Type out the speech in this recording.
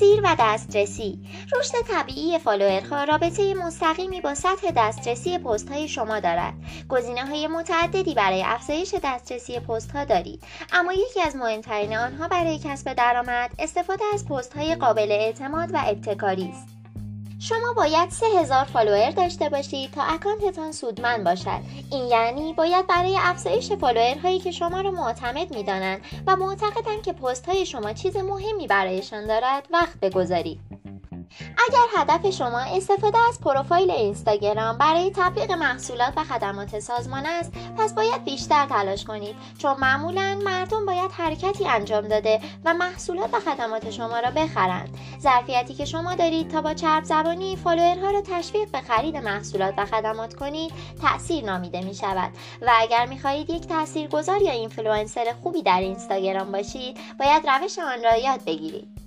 و دسترسی. رشد طبیعی follower ها رابطه مستقیمی با سطح دسترسی پست های شما دارد. گزینه های متعددی برای افزایش دسترسی پست ها دارید. اما یکی از مهمترین آنها برای کسب درآمد استفاده از پست های قابل اعتماد و ابتکاری است. شما باید 3000 follower داشته باشید تا account تان سودمند باشد. این یعنی باید برای افزایش follower هایی که شما را معتمد می‌دانند و معتقدند که پست های شما چیز مهمی برایشان دارد وقت بگذارید. اگر هدف شما استفاده از پروفایل اینستاگرام برای تبلیغ محصولات و خدمات سازمان است پس باید بیشتر تلاش کنید. چون معمولا مردم باید حرکتی انجام داده و محصولات و خدمات شما را بخرند. ظرفیتی که شما دارید تا با چرب زبانی فالوورها را تشویق به خرید محصولات و خدمات کنید تاثیر نامیده می شود. و اگر می خواهید یک تاثیرگذار یا اینفلوئنسر خوبی در اینستاگرام باشید باید روش آن را یاد بگیرید.